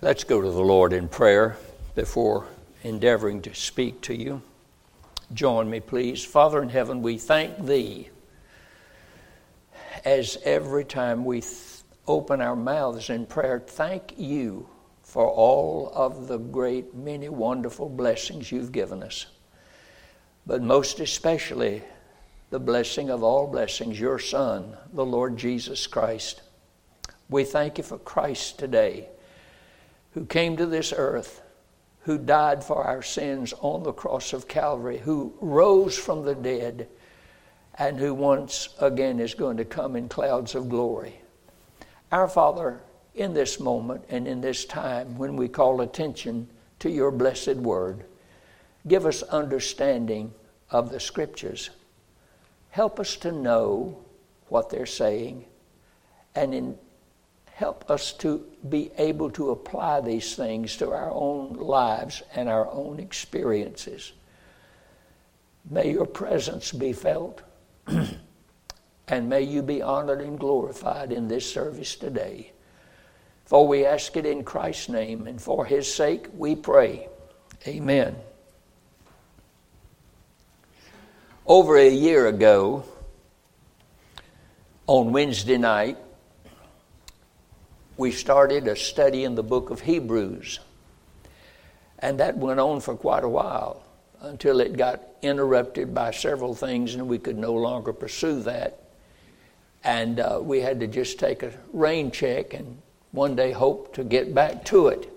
Let's go to the Lord in prayer before endeavoring to speak to you. Join me, please. Father in heaven, we thank Thee as every time we th- open our mouths in prayer, thank you for all of the great, many wonderful blessings you've given us. But most especially, the blessing of all blessings, your Son, the Lord Jesus Christ. We thank you for Christ today who came to this earth, who died for our sins on the cross of Calvary, who rose from the dead, and who once again is going to come in clouds of glory. Our Father, in this moment and in this time when we call attention to your blessed word, give us understanding of the scriptures. Help us to know what they're saying and in help us to be able to apply these things to our own lives and our own experiences. May your presence be felt, and may you be honored and glorified in this service today. For we ask it in Christ's name, and for his sake we pray. Amen. Over a year ago, on Wednesday night, we started a study in the book of Hebrews. And that went on for quite a while until it got interrupted by several things and we could no longer pursue that. And uh, we had to just take a rain check and one day hope to get back to it.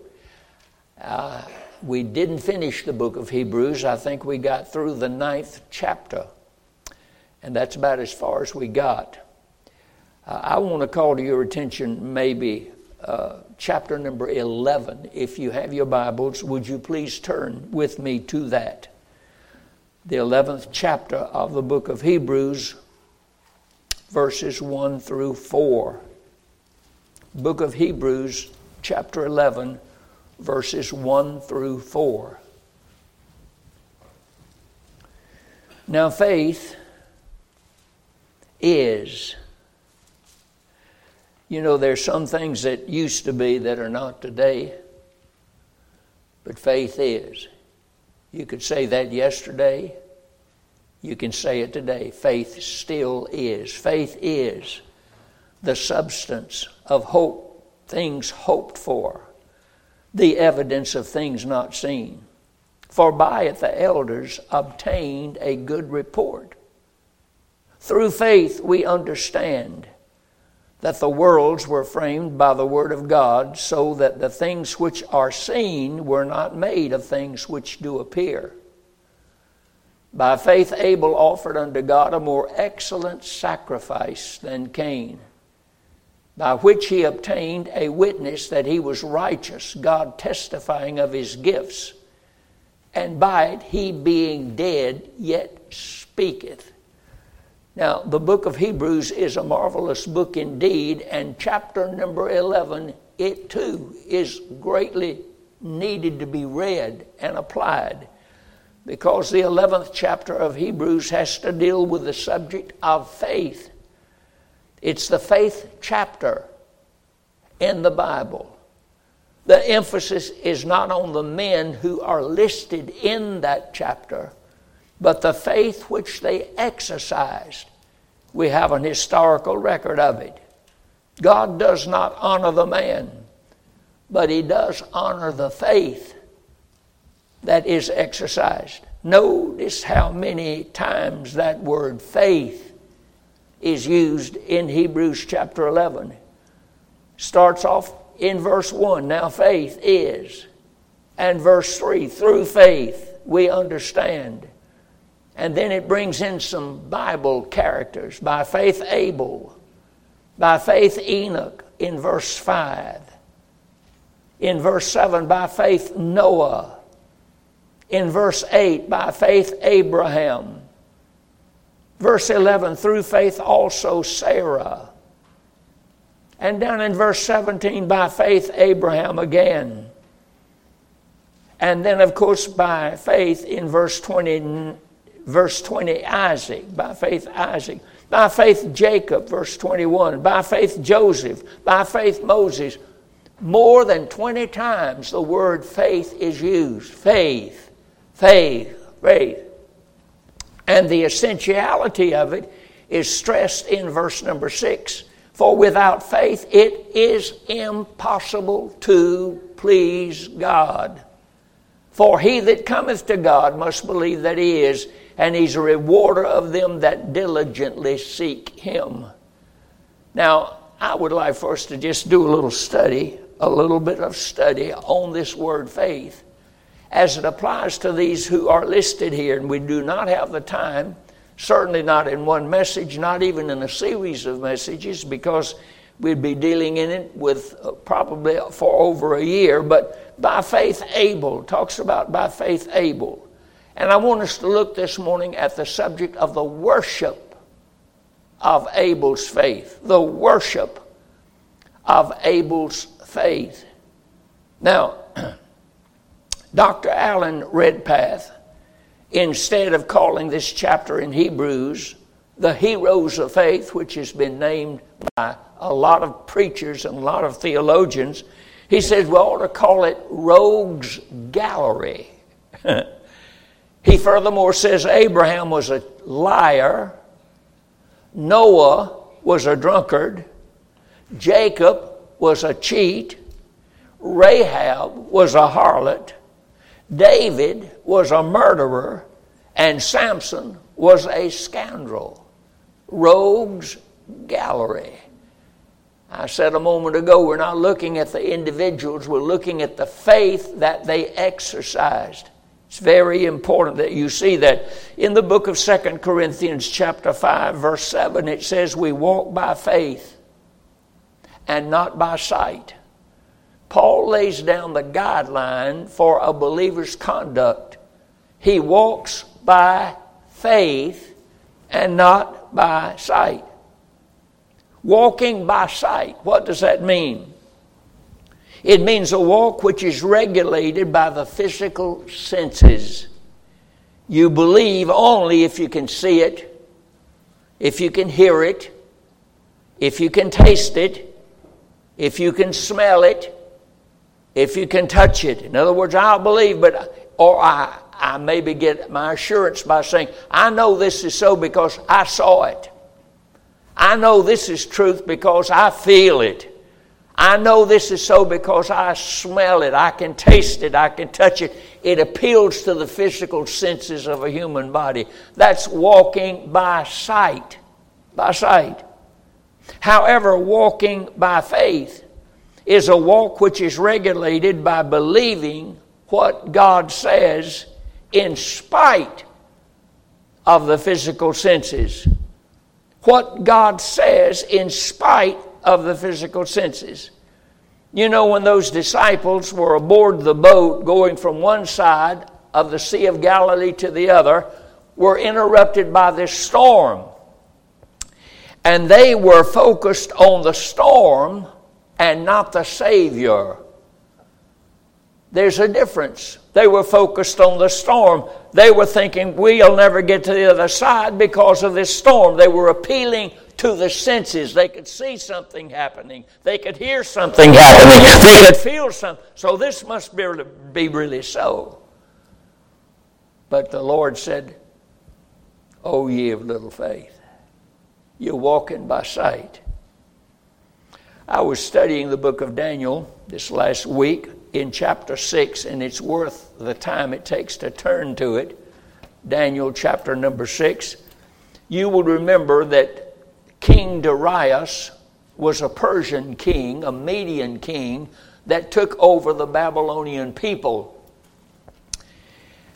Uh, we didn't finish the book of Hebrews. I think we got through the ninth chapter. And that's about as far as we got. Uh, I want to call to your attention maybe uh, chapter number 11. If you have your Bibles, would you please turn with me to that? The 11th chapter of the book of Hebrews, verses 1 through 4. Book of Hebrews, chapter 11, verses 1 through 4. Now, faith is you know, there's some things that used to be that are not today, but faith is. You could say that yesterday. You can say it today. Faith still is. Faith is the substance of hope, things hoped for, the evidence of things not seen. For by it the elders obtained a good report. Through faith we understand that the worlds were framed by the Word of God, so that the things which are seen were not made of things which do appear. By faith, Abel offered unto God a more excellent sacrifice than Cain, by which he obtained a witness that he was righteous, God testifying of his gifts. And by it, he being dead, yet speaketh. Now, the book of Hebrews is a marvelous book indeed, and chapter number 11, it too is greatly needed to be read and applied because the 11th chapter of Hebrews has to deal with the subject of faith. It's the faith chapter in the Bible. The emphasis is not on the men who are listed in that chapter but the faith which they exercised. We have an historical record of it. God does not honor the man, but He does honor the faith that is exercised. Notice how many times that word faith is used in Hebrews chapter 11. Starts off in verse 1. Now faith is. And verse 3. Through faith we understand. And then it brings in some Bible characters. By faith, Abel. By faith, Enoch in verse 5. In verse 7, by faith, Noah. In verse 8, by faith, Abraham. Verse 11, through faith also Sarah. And down in verse 17, by faith, Abraham again. And then, of course, by faith in verse 20, verse 20, Isaac, by faith, Isaac. By faith, Jacob, verse 21. By faith, Joseph. By faith, Moses. more than 20 times the word faith is used. Faith, faith, faith. And the essentiality of it is stressed in verse number 6. For without faith it is impossible to please God. For he that cometh to God must believe that he is, and he's a rewarder of them that diligently seek him. Now, I would like for us to just do a little study, a little bit of study on this word faith as it applies to these who are listed here. And we do not have the time, certainly not in one message, not even in a series of messages, because we'd be dealing in it with uh, probably for over a year. But by faith, Abel talks about by faith, Abel. And I want us to look this morning at the subject of the worship of Abel's faith, the worship of Abel's faith. Now, Dr. Alan Redpath, instead of calling this chapter in Hebrews the heroes of faith, which has been named by a lot of preachers and a lot of theologians, he says we ought to call it Rogues Gallery. he furthermore says Abraham was a liar Noah was a drunkard, Jacob was a cheat, Rahab was a harlot, David was a murderer, and Samson was a scoundrel. Rogues Gallery. I said a moment ago, we're not looking at the individuals, we're looking at the faith that they exercised. It's very important that you see that. In the book of Second Corinthians, chapter 5, verse 7, it says, We walk by faith and not by sight. Paul lays down the guideline for a believer's conduct. He walks by faith and not by sight. Walking by sight, what does that mean? It means a walk which is regulated by the physical senses. You believe only if you can see it, if you can hear it, if you can taste it, if you can smell it, if you can touch it. In other words, I'll believe, but or I, I maybe get my assurance by saying, I know this is so because I saw it. I know this is truth because I feel it. I know this is so because I smell it, I can taste it, I can touch it. It appeals to the physical senses of a human body. That's walking by sight. By sight. However, walking by faith is a walk which is regulated by believing what God says in spite of the physical senses. What God says in spite of the physical senses. You know, when those disciples were aboard the boat going from one side of the Sea of Galilee to the other, were interrupted by this storm. And they were focused on the storm and not the Savior. There's a difference. They were focused on the storm. They were thinking, we'll never get to the other side because of this storm. They were appealing to the senses. They could see something happening. They could hear something happening. They could feel something. So this must be, be really so. But the Lord said, O ye of little faith, you're walking by sight. I was studying the book of Daniel this last week in chapter 6, and it's worth the time it takes to turn to it. Daniel chapter number 6. You will remember that King Darius was a Persian king, a Median king, that took over the Babylonian people.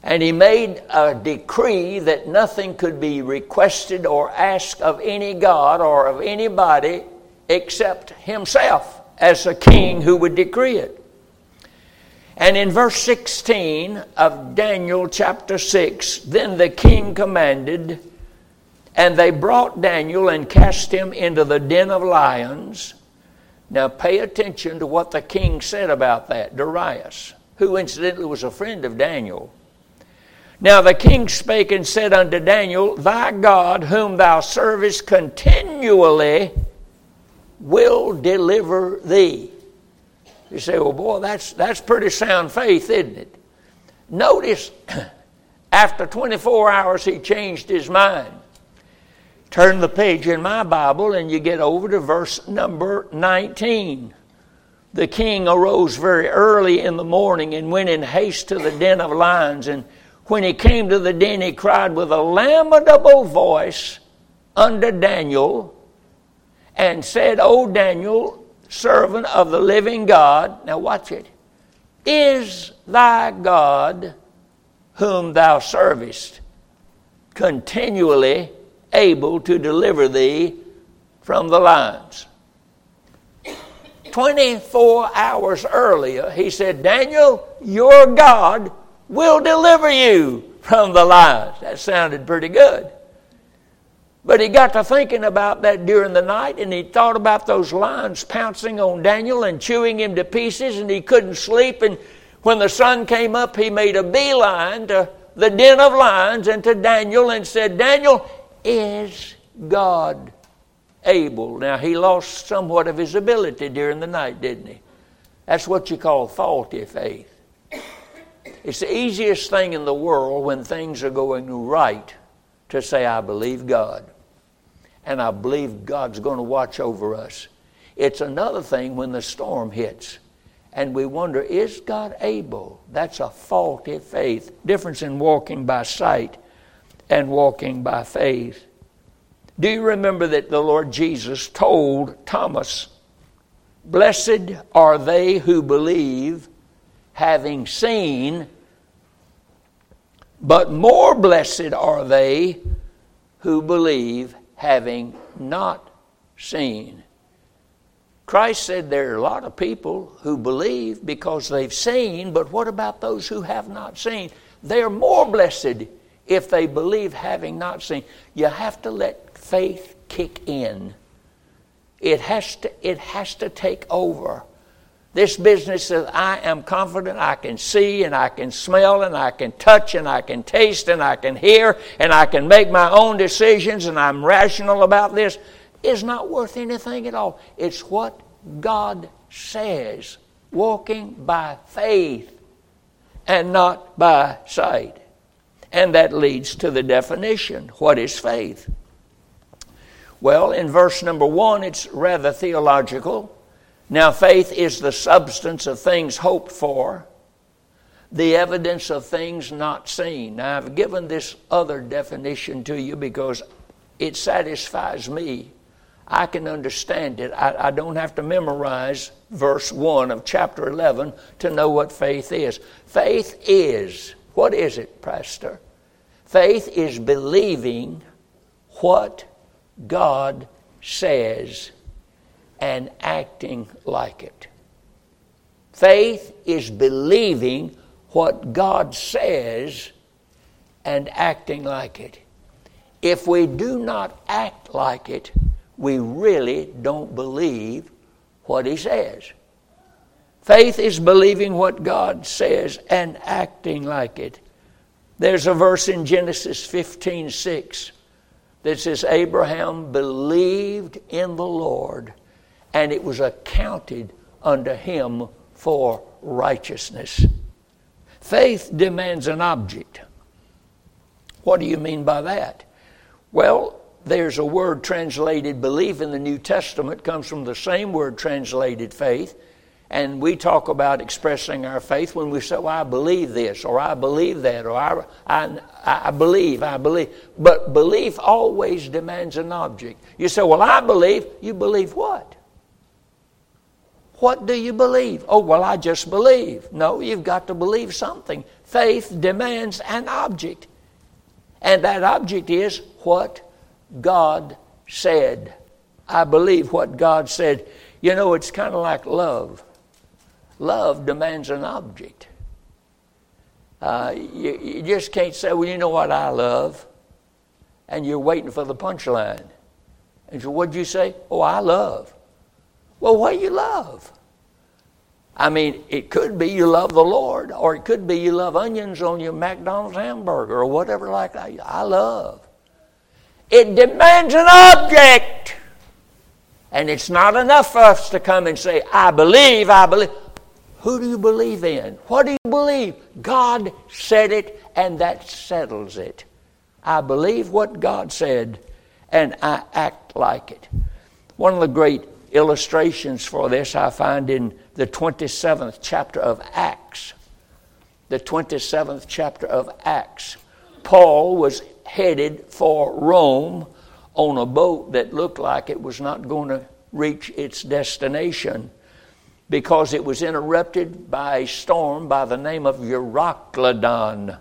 And he made a decree that nothing could be requested or asked of any God or of anybody except himself as a king who would decree it. And in verse 16 of Daniel chapter 6, then the king commanded and they brought Daniel and cast him into the den of lions. Now, pay attention to what the king said about that, Darius, who incidentally was a friend of Daniel. Now, the king spake and said unto Daniel, Thy God, whom thou servest continually, will deliver thee. You say, well, boy, that's, that's pretty sound faith, isn't it? Notice, after 24 hours, he changed his mind. Turn the page in my Bible and you get over to verse number 19. The king arose very early in the morning and went in haste to the den of lions. And when he came to the den, he cried with a lamentable voice unto Daniel and said, O Daniel, servant of the living God, now watch it, is thy God whom thou servest continually able to deliver thee from the lions? 24 hours earlier, he said, Daniel, your God will deliver you from the lions. That sounded pretty good. But he got to thinking about that during the night, and he thought about those lions pouncing on Daniel and chewing him to pieces, and he couldn't sleep. And when the sun came up, he made a beeline to the den of lions and to Daniel and said, Daniel, is God able? Now, he lost somewhat of his ability during the night, didn't he? That's what you call faulty faith. It's the easiest thing in the world when things are going right to say, I believe God and I believe God's going to watch over us. It's another thing when the storm hits and we wonder, is God able? That's a faulty faith. Difference in walking by sight and walking by faith. Do you remember that the Lord Jesus told Thomas, Blessed are they who believe, having seen, but more blessed are they who believe, having not seen. Christ said there are a lot of people who believe because they've seen, but what about those who have not seen? They're more blessed if they believe having not seen. You have to let faith kick in. It has to, it has to take over. This business that I am confident I can see and I can smell and I can touch and I can taste and I can hear and I can make my own decisions and I'm rational about this is not worth anything at all. It's what God says, walking by faith and not by sight. And that leads to the definition what is faith? Well, in verse number one, it's rather theological. Now, faith is the substance of things hoped for, the evidence of things not seen. Now, I've given this other definition to you because it satisfies me. I can understand it. I, I, don't have to memorize verse 1 of chapter 11 to know what faith is. Faith is, what is it, Pastor? Faith is believing what God says and acting like it. Faith is believing what God says and acting like it. If we do not act like it, we really don't believe what He says. Faith is believing what God says and acting like it. There's a verse in Genesis 15 6 that says, Abraham believed in the Lord and it was accounted unto him for righteousness. Faith demands an object. What do you mean by that? Well, there's a word translated belief in the New Testament comes from the same word translated faith. And we talk about expressing our faith when we say, well, I believe this, or I believe that, or I, I, I believe, I believe. But belief always demands an object. You say, well, I believe. You believe what? What do you believe? Oh, well, I just believe. No, you've got to believe something. Faith demands an object. And that object is what God said. I believe what God said. You know, it's kind of like love. Love demands an object. Uh, you, you just can't say, well, you know what I love, and you're waiting for the punchline. And so, what'd you say? Oh, I love. Well, what do you love? I mean, it could be you love the Lord, or it could be you love onions on your McDonald's hamburger, or whatever like that. I love. It demands an object. And it's not enough for us to come and say, I believe, I believe. Who do you believe in? What do you believe? God said it, and that settles it. I believe what God said, and I act like it. One of the great illustrations for this I find in the 27th chapter of Acts. The 27th chapter of Acts. Paul was headed for Rome on a boat that looked like it was not going to reach its destination because it was interrupted by a storm by the name of Euroclydon.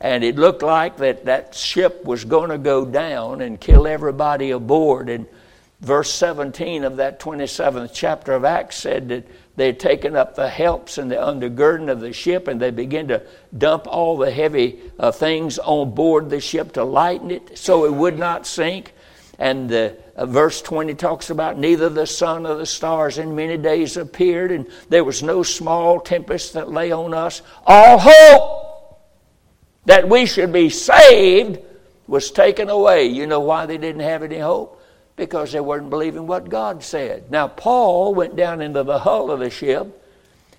And it looked like that that ship was going to go down and kill everybody aboard. And verse 17 of that 27th chapter of Acts said that they had taken up the helps and the undergirding of the ship and they began to dump all the heavy uh, things on board the ship to lighten it so it would not sink. And the, uh, verse 20 talks about neither the sun nor the stars in many days appeared, and there was no small tempest that lay on us. All hope that we should be saved was taken away. You know why they didn't have any hope? Because they weren't believing what God said. Now, Paul went down into the hull of the ship,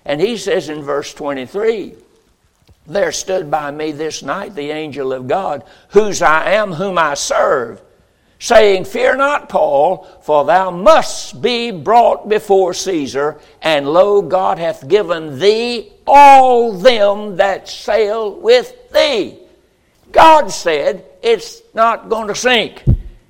and he says in verse 23, There stood by me this night the angel of God, whose I am, whom I serve saying, Fear not, Paul, for thou must be brought before Caesar, and lo, God hath given thee all them that sail with thee. God said, It's not going to sink.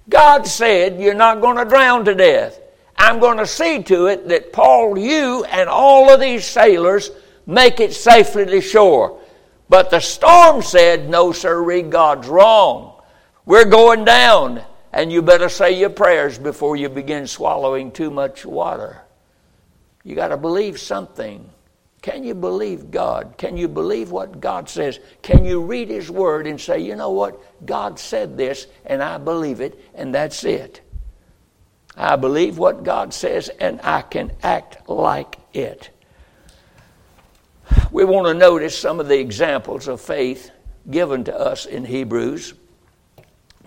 God said, You're not going to drown to death. I'm going to see to it that Paul, you, and all of these sailors make it safely to shore. But the storm said, No, sir, God's wrong. We're going down and you better say your prayers before you begin swallowing too much water. You got to believe something. Can you believe God? Can you believe what God says? Can you read His Word and say, you know what? God said this, and I believe it, and that's it. I believe what God says, and I can act like it. We want to notice some of the examples of faith given to us in Hebrews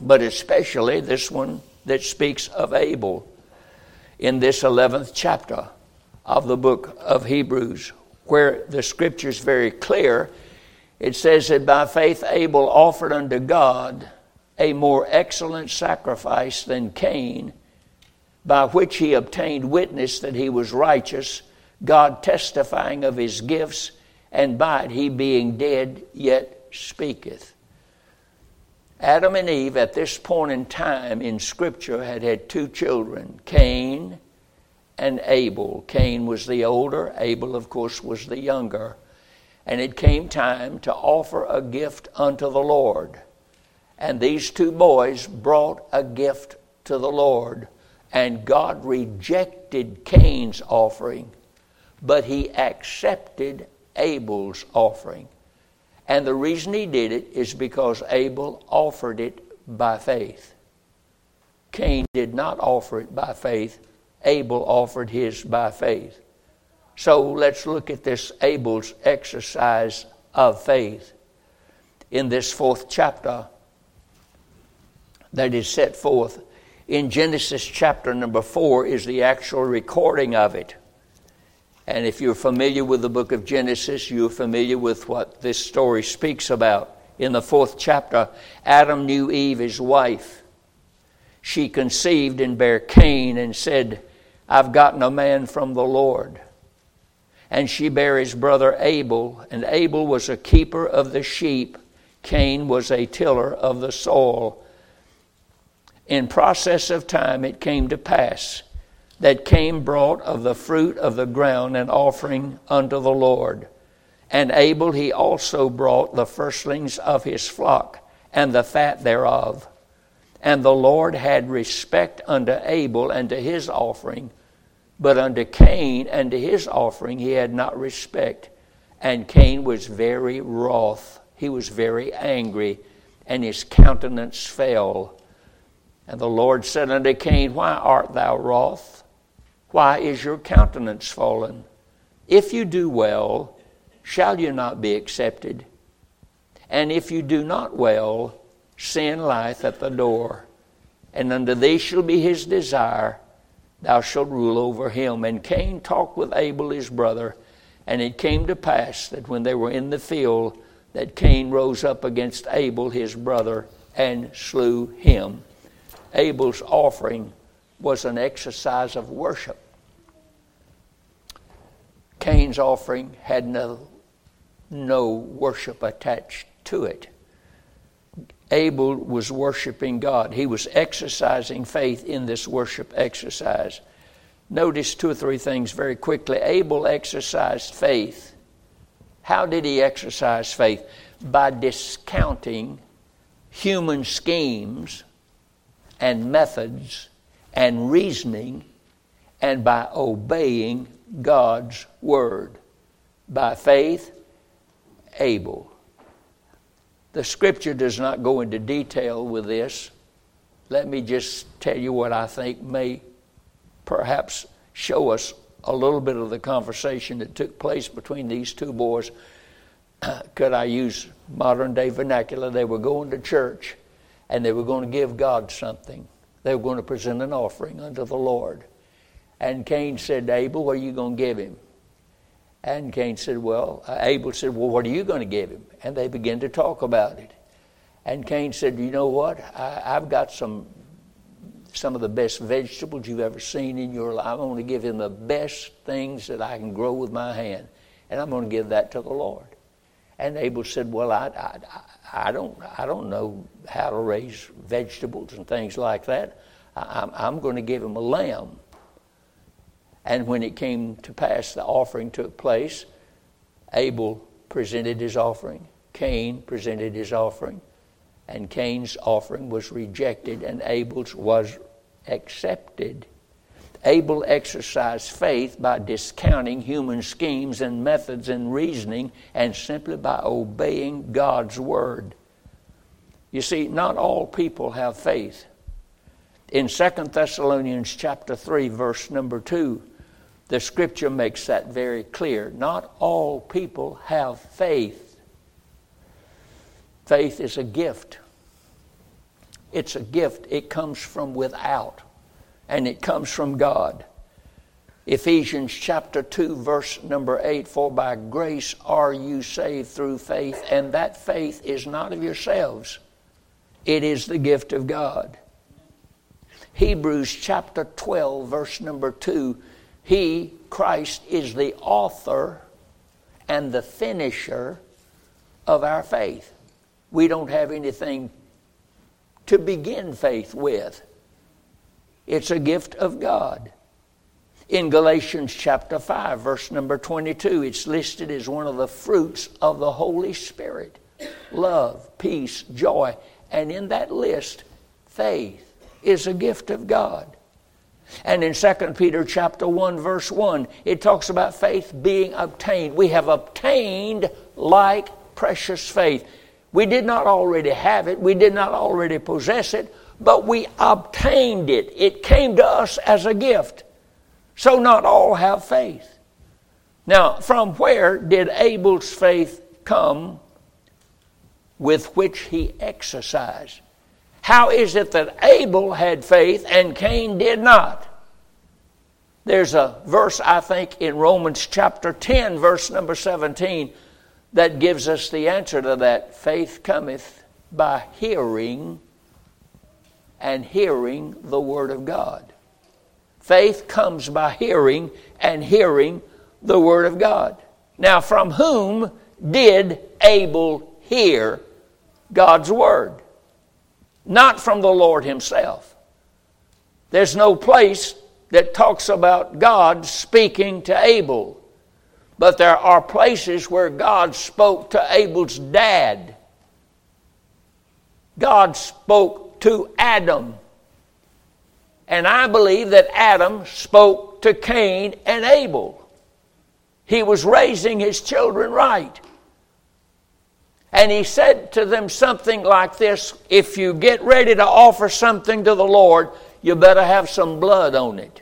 but especially this one that speaks of Abel in this 11th chapter of the book of Hebrews, where the scripture is very clear. It says that by faith Abel offered unto God a more excellent sacrifice than Cain, by which he obtained witness that he was righteous, God testifying of his gifts, and by it he being dead yet speaketh. Adam and Eve, at this point in time in Scripture, had had two children Cain and Abel. Cain was the older, Abel, of course, was the younger. And it came time to offer a gift unto the Lord. And these two boys brought a gift to the Lord. And God rejected Cain's offering, but he accepted Abel's offering. And the reason he did it is because Abel offered it by faith. Cain did not offer it by faith, Abel offered his by faith. So let's look at this Abel's exercise of faith in this fourth chapter that is set forth. In Genesis chapter number four is the actual recording of it. And if you're familiar with the book of Genesis, you're familiar with what this story speaks about. In the fourth chapter, Adam knew Eve, his wife. She conceived and bare Cain and said, I've gotten a man from the Lord. And she his brother Abel, and Abel was a keeper of the sheep, Cain was a tiller of the soil. In process of time, it came to pass that Cain brought of the fruit of the ground an offering unto the Lord. And Abel he also brought the firstlings of his flock and the fat thereof. And the Lord had respect unto Abel and to his offering, but unto Cain and to his offering he had not respect. And Cain was very wroth, he was very angry, and his countenance fell. And the Lord said unto Cain, Why art thou wroth? Why is your countenance fallen? If you do well, shall you not be accepted? And if you do not well, sin lieth at the door. And unto thee shall be his desire, thou shalt rule over him. And Cain talked with Abel his brother, And it came to pass that when they were in the field, that Cain rose up against Abel, his brother, and slew him. Abel's offering was an exercise of worship. Cain's offering had no, no worship attached to it. Abel was worshiping God. He was exercising faith in this worship exercise. Notice two or three things very quickly. Abel exercised faith. How did he exercise faith? By discounting human schemes and methods and reasoning and by obeying God's word. By faith, Abel. The scripture does not go into detail with this. Let me just tell you what I think may perhaps show us a little bit of the conversation that took place between these two boys. Could I use modern day vernacular? They were going to church and they were going to give God something. They were going to present an offering unto the Lord. And Cain said to Abel, What are you going to give him? And Cain said, Well, uh, Abel said, Well, what are you going to give him? And they began to talk about it. And Cain said, You know what? I, I've got some some of the best vegetables you've ever seen in your life. I'm going to give him the best things that I can grow with my hand, and I'm going to give that to the Lord. And Abel said, "Well, I, I, I don't, I don't know how to raise vegetables and things like that. I, I'm, I'm going to give him a lamb." And when it came to pass, the offering took place. Abel presented his offering. Cain presented his offering. And Cain's offering was rejected, and Abel's was accepted. Abel exercised faith by discounting human schemes and methods and reasoning and simply by obeying God's word. You see, not all people have faith. In 2 Thessalonians chapter 3 verse number 2, the scripture makes that very clear. Not all people have faith. Faith is a gift. It's a gift. It comes from without, and it comes from God. Ephesians chapter 2, verse number 8 For by grace are you saved through faith, and that faith is not of yourselves, it is the gift of God. Hebrews chapter 12, verse number 2 He, Christ, is the author and the finisher of our faith. We don't have anything to begin faith with. It's a gift of God. In Galatians chapter 5, verse number 22, it's listed as one of the fruits of the Holy Spirit love, peace, joy. And in that list, faith is a gift of God. And in 2 Peter chapter 1 verse 1, it talks about faith being obtained. We have obtained like precious faith. We did not already have it, we did not already possess it, but we obtained it. It came to us as a gift. So not all have faith. Now, from where did Abel's faith come with which he exercised? How is it that Abel had faith and Cain did not? There's a verse, I think, in Romans chapter 10, verse number 17 that gives us the answer to that. Faith cometh by hearing, and hearing the Word of God. Faith comes by hearing, and hearing the Word of God. Now, from whom did Abel hear God's Word? Not from the Lord Himself. There's no place that talks about God speaking to Abel. But there are places where God spoke to Abel's dad. God spoke to Adam. And I believe that Adam spoke to Cain and Abel. He was raising his children right. And he said to them something like this If you get ready to offer something to the Lord, you better have some blood on it.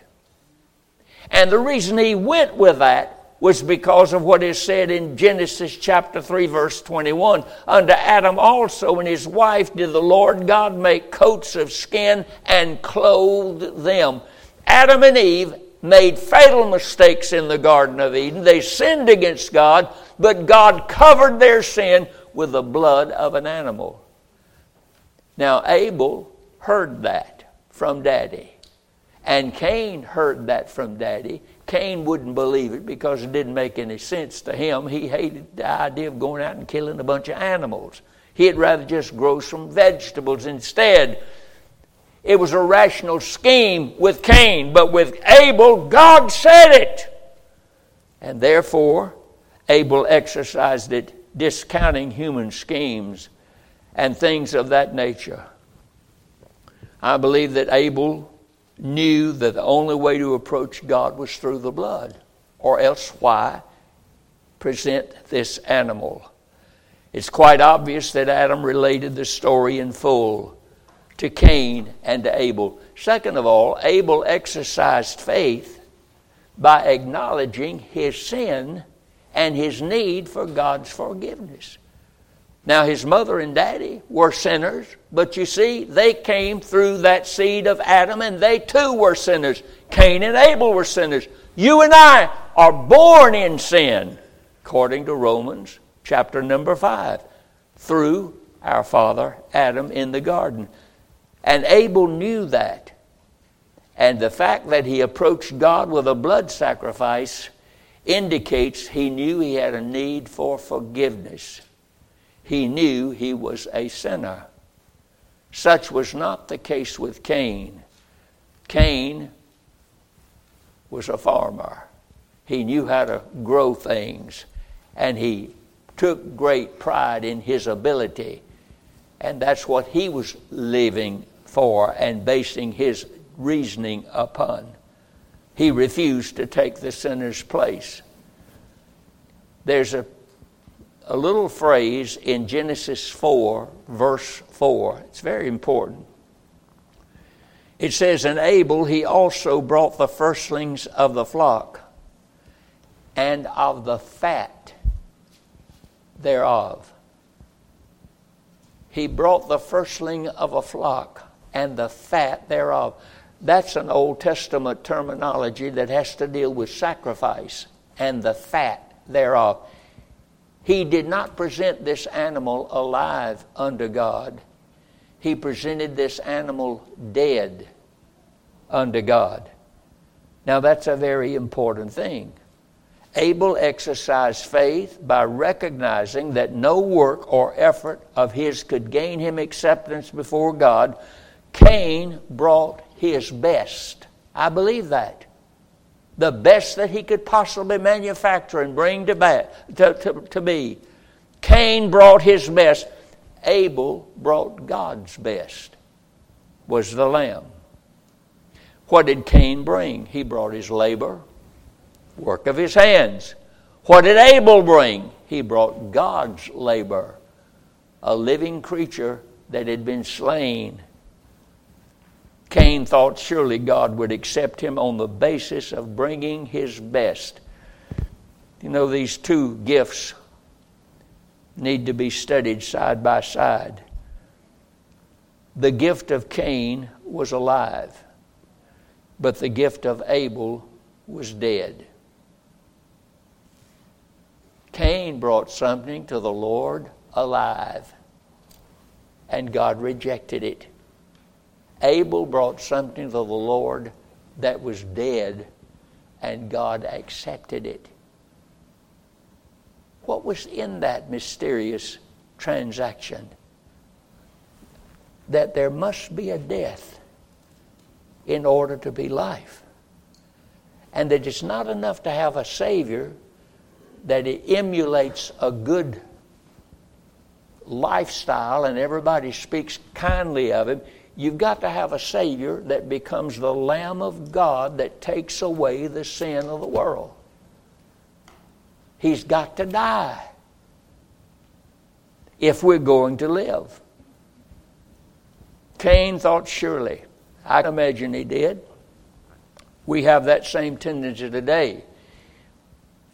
And the reason he went with that was because of what is said in Genesis chapter 3, verse 21. Unto Adam also and his wife did the Lord God make coats of skin and clothed them. Adam and Eve made fatal mistakes in the Garden of Eden. They sinned against God, but God covered their sin with the blood of an animal. Now, Abel heard that from Daddy. And Cain heard that from Daddy. Cain wouldn't believe it because it didn't make any sense to him. He hated the idea of going out and killing a bunch of animals. He'd rather just grow some vegetables instead. It was a rational scheme with Cain, but with Abel, God said it. And therefore, Abel exercised it, discounting human schemes and things of that nature. I believe that Abel knew that the only way to approach God was through the blood, or else why present this animal? It's quite obvious that Adam related the story in full to Cain and to Abel. Second of all, Abel exercised faith by acknowledging his sin and his need for God's forgiveness. Now, his mother and daddy were sinners, but you see, they came through that seed of Adam, and they too were sinners. Cain and Abel were sinners. You and I are born in sin, according to Romans chapter number 5, through our father Adam in the garden. And Abel knew that. And the fact that he approached God with a blood sacrifice indicates he knew he had a need for forgiveness he knew he was a sinner. Such was not the case with Cain. Cain was a farmer. He knew how to grow things, and he took great pride in his ability. And that's what he was living for and basing his reasoning upon. He refused to take the sinner's place. There's a a little phrase in Genesis 4, verse 4. It's very important. It says, And Abel he also brought the firstlings of the flock and of the fat thereof. He brought the firstling of a flock and the fat thereof. That's an Old Testament terminology that has to deal with sacrifice and the fat thereof. He did not present this animal alive unto God. He presented this animal dead unto God. Now, that's a very important thing. Abel exercised faith by recognizing that no work or effort of his could gain him acceptance before God. Cain brought his best. I believe that the best that he could possibly manufacture and bring to, ba- to, to, to be. Cain brought his best. Abel brought God's best, was the lamb. What did Cain bring? He brought his labor, work of his hands. What did Abel bring? He brought God's labor, a living creature that had been slain Cain thought surely God would accept him on the basis of bringing his best. You know, these two gifts need to be studied side by side. The gift of Cain was alive, but the gift of Abel was dead. Cain brought something to the Lord alive, and God rejected it. Abel brought something to the Lord that was dead, and God accepted it. What was in that mysterious transaction? That there must be a death in order to be life. And that it's not enough to have a Savior that it emulates a good lifestyle and everybody speaks kindly of him. You've got to have a Savior that becomes the Lamb of God that takes away the sin of the world. He's got to die if we're going to live. Cain thought surely. I imagine he did. We have that same tendency today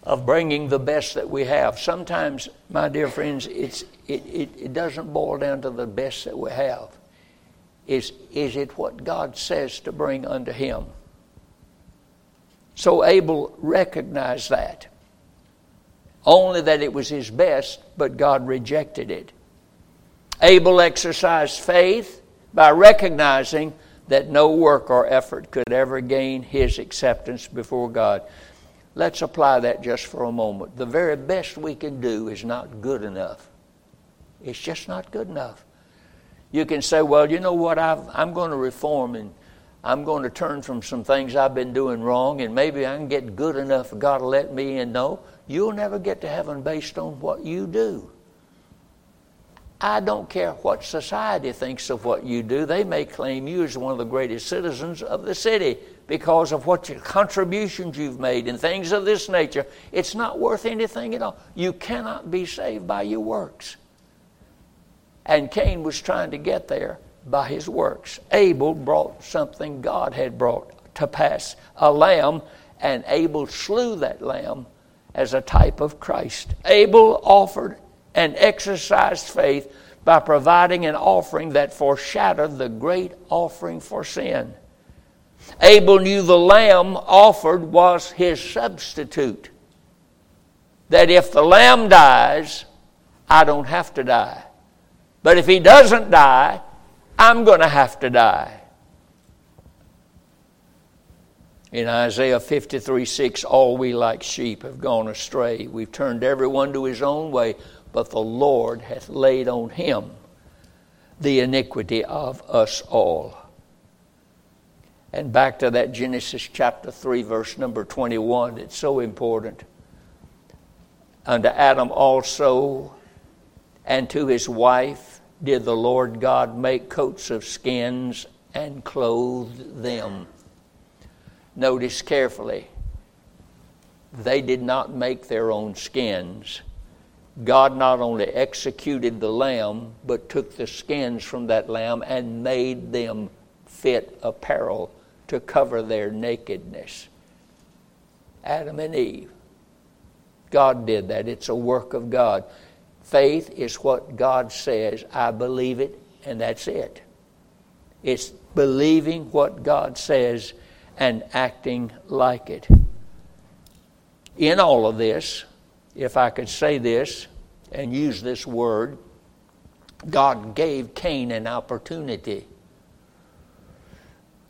of bringing the best that we have. Sometimes, my dear friends, it's, it, it, it doesn't boil down to the best that we have is, is it what God says to bring unto him? So Abel recognized that. Only that it was his best, but God rejected it. Abel exercised faith by recognizing that no work or effort could ever gain his acceptance before God. Let's apply that just for a moment. The very best we can do is not good enough. It's just not good enough. You can say, well, you know what, i am going to reform and I'm going to turn from some things I've been doing wrong and maybe I can get good enough God to let me in. No, you'll never get to heaven based on what you do. I don't care what society thinks of what you do. They may claim you as one of the greatest citizens of the city because of what your contributions you've made and things of this nature. It's not worth anything at all. You cannot be saved by your works. And Cain was trying to get there by his works. Abel brought something God had brought to pass a lamb, and Abel slew that lamb as a type of Christ. Abel offered and exercised faith by providing an offering that foreshadowed the great offering for sin. Abel knew the lamb offered was his substitute. That if the lamb dies, I don't have to die. But if he doesn't die, I'm going to have to die. In Isaiah 53 6, all we like sheep have gone astray. We've turned everyone to his own way but the Lord hath laid on him the iniquity of us all. And back to that Genesis chapter 3, verse number 21, it's so important. Unto Adam also and to his wife did the Lord God make coats of skins and clothed them. Notice carefully, they did not make their own skins God not only executed the lamb, but took the skins from that lamb and made them fit apparel to cover their nakedness. Adam and Eve. God did that. It's a work of God. Faith is what God says. I believe it, and that's it. It's believing what God says and acting like it. In all of this, if I could say this and use this word, God gave Cain an opportunity.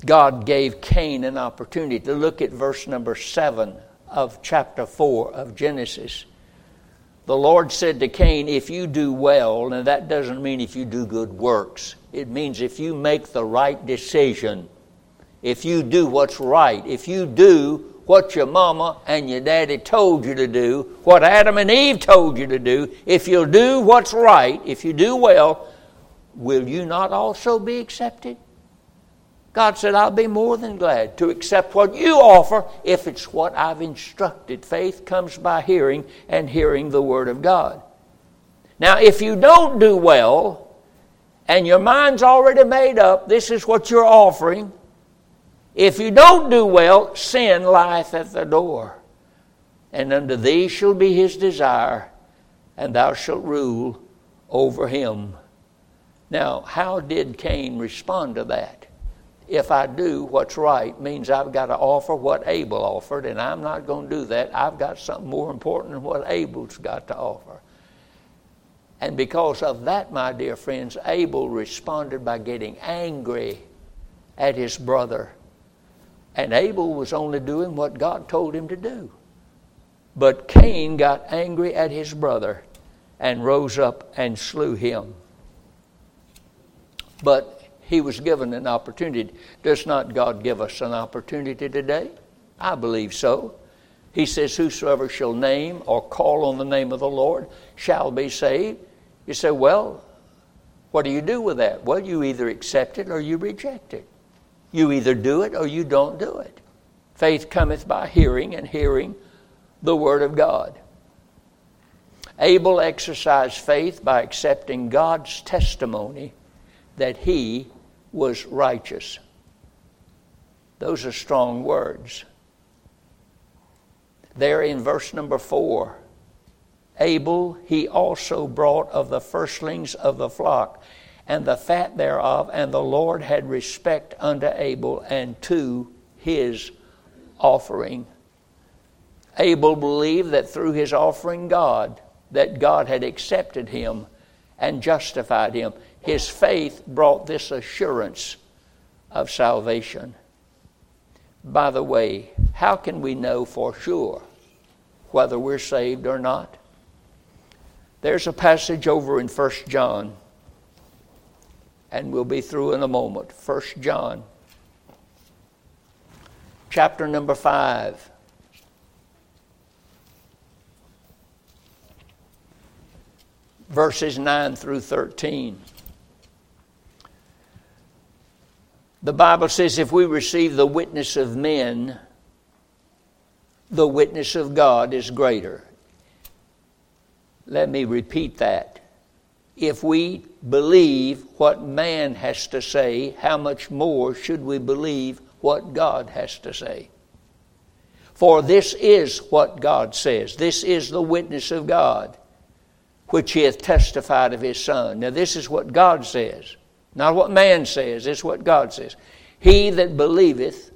God gave Cain an opportunity to look at verse number 7 of chapter 4 of Genesis. The Lord said to Cain, If you do well, and that doesn't mean if you do good works, it means if you make the right decision, if you do what's right, if you do what your mama and your daddy told you to do, what Adam and Eve told you to do, if you'll do what's right, if you do well, will you not also be accepted? God said, I'll be more than glad to accept what you offer if it's what I've instructed. Faith comes by hearing, and hearing the Word of God. Now, if you don't do well, and your mind's already made up, this is what you're offering, if you don't do well, sin lieth at the door. And unto thee shall be his desire, and thou shalt rule over him. Now, how did Cain respond to that? If I do what's right, means I've got to offer what Abel offered, and I'm not going to do that. I've got something more important than what Abel's got to offer. And because of that, my dear friends, Abel responded by getting angry at his brother and Abel was only doing what God told him to do. But Cain got angry at his brother and rose up and slew him. But he was given an opportunity. Does not God give us an opportunity today? I believe so. He says, Whosoever shall name or call on the name of the Lord shall be saved. You say, Well, what do you do with that? Well, you either accept it or you reject it. You either do it or you don't do it. Faith cometh by hearing, and hearing the Word of God. Abel exercised faith by accepting God's testimony that he was righteous. Those are strong words. There in verse number four, Abel he also brought of the firstlings of the flock and the fat thereof, and the Lord had respect unto Abel and to his offering. Abel believed that through his offering God, that God had accepted him and justified him. His faith brought this assurance of salvation. By the way, how can we know for sure whether we're saved or not? There's a passage over in 1 John, and we'll be through in a moment. 1 John, chapter number 5. Verses 9 through 13. The Bible says if we receive the witness of men, the witness of God is greater. Let me repeat that. If we believe what man has to say, how much more should we believe what God has to say? For this is what God says. This is the witness of God, which he hath testified of his Son. Now, this is what God says. Not what man says, it's what God says. He that believeth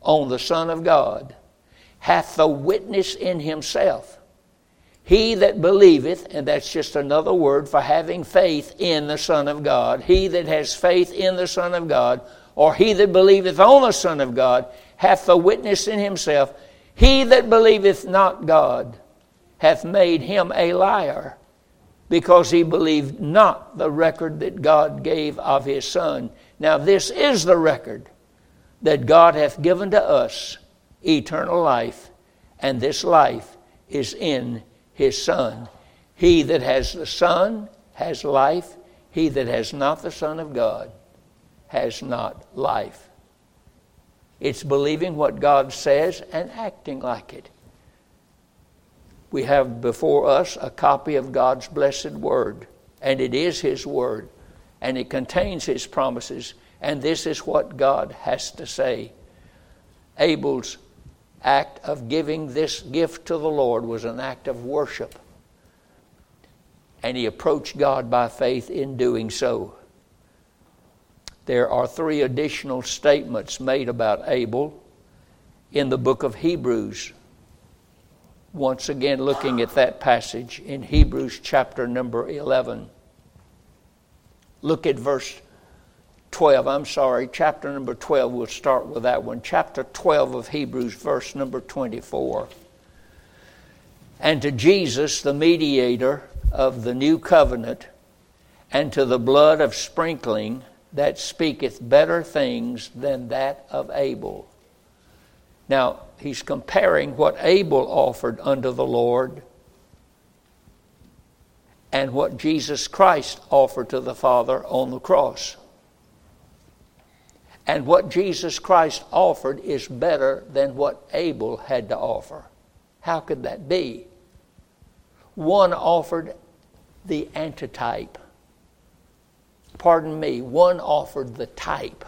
on the Son of God hath the witness in himself. He that believeth, and that's just another word for having faith in the Son of God, he that has faith in the Son of God, or he that believeth on the Son of God, hath the witness in himself. He that believeth not God hath made him a liar, because he believed not the record that God gave of his Son. Now, this is the record that God hath given to us eternal life, and this life is in his Son. He that has the Son has life, he that has not the Son of God has not life. It's believing what God says and acting like it we have before us a copy of God's blessed Word, and it is His Word, and it contains His promises, and this is what God has to say. Abel's act of giving this gift to the Lord was an act of worship, and he approached God by faith in doing so. There are three additional statements made about Abel in the book of Hebrews once again looking at that passage in Hebrews chapter number 11. Look at verse 12. I'm sorry, chapter number 12. We'll start with that one. Chapter 12 of Hebrews, verse number 24. And to Jesus, the mediator of the new covenant, and to the blood of sprinkling that speaketh better things than that of Abel. Now, he's comparing what Abel offered unto the Lord and what Jesus Christ offered to the Father on the cross. And what Jesus Christ offered is better than what Abel had to offer. How could that be? One offered the antitype. Pardon me, one offered the type.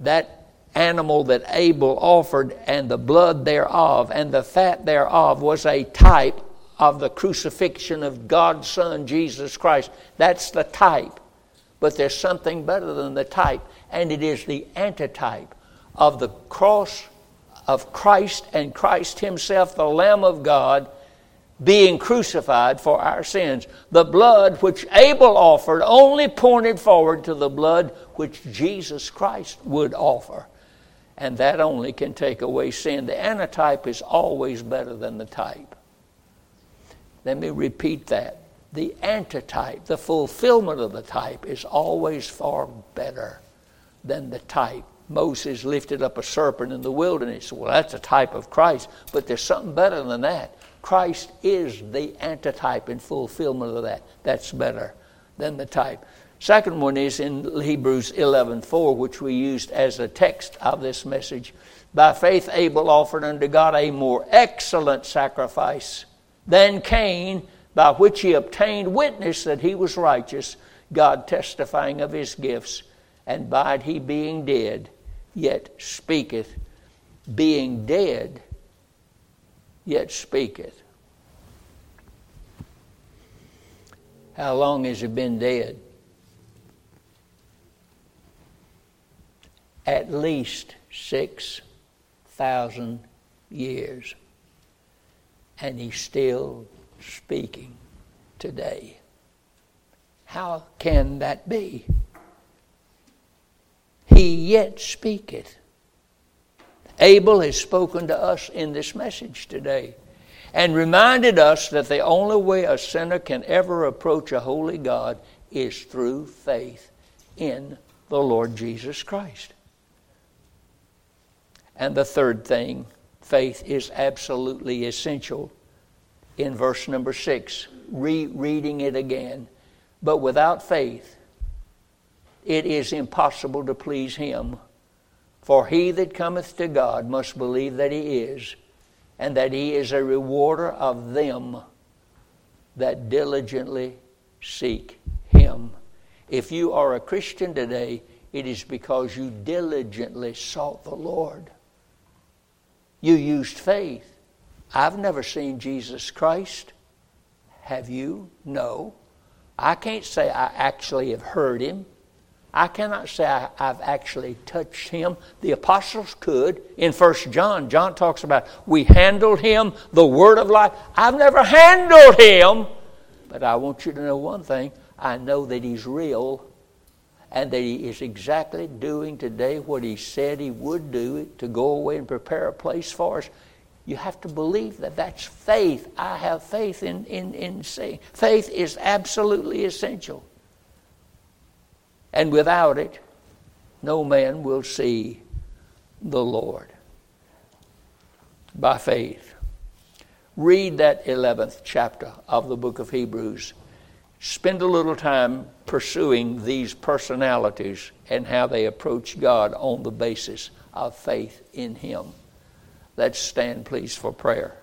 That animal that Abel offered, and the blood thereof, and the fat thereof was a type of the crucifixion of God's Son, Jesus Christ. That's the type. But there's something better than the type, and it is the antitype of the cross of Christ and Christ Himself, the Lamb of God, being crucified for our sins. The blood which Abel offered only pointed forward to the blood which Jesus Christ would offer and that only can take away sin. The antitype is always better than the type. Let me repeat that. The antitype, the fulfillment of the type, is always far better than the type. Moses lifted up a serpent in the wilderness. Well, that's a type of Christ, but there's something better than that. Christ is the antitype and fulfillment of that. That's better than the type. Second one is in Hebrews 11:4, which we used as a text of this message. By faith, Abel offered unto God a more excellent sacrifice than Cain, by which he obtained witness that he was righteous, God testifying of his gifts, and by it he being dead, yet speaketh. Being dead, yet speaketh. How long has he been dead? At least 6,000 years. and He's still speaking today. How can that be? He yet speaketh. Abel has spoken to us in this message today and reminded us that the only way a sinner can ever approach a holy God is through faith in the Lord Jesus Christ. And the third thing, faith is absolutely essential in verse number six, rereading it again. But without faith, it is impossible to please Him. For he that cometh to God must believe that He is, and that He is a rewarder of them that diligently seek Him. If you are a Christian today, it is because you diligently sought the Lord. You used faith. I've never seen Jesus Christ. Have you? No. I can't say I actually have heard him. I cannot say I, have actually touched him. The apostles could. In First John, John talks about we handled him, the word of life. I've never handled him, but I want you to know one thing. I know that he's real and that he is exactly doing today what he said he would do to go away and prepare a place for us. You have to believe that that's faith. I have faith in, in, in saying faith is absolutely essential. And without it, no man will see the Lord. By faith. Read that 11th chapter of the book of Hebrews. Spend a little time pursuing these personalities and how they approach God on the basis of faith in Him. Let's stand, please, for prayer.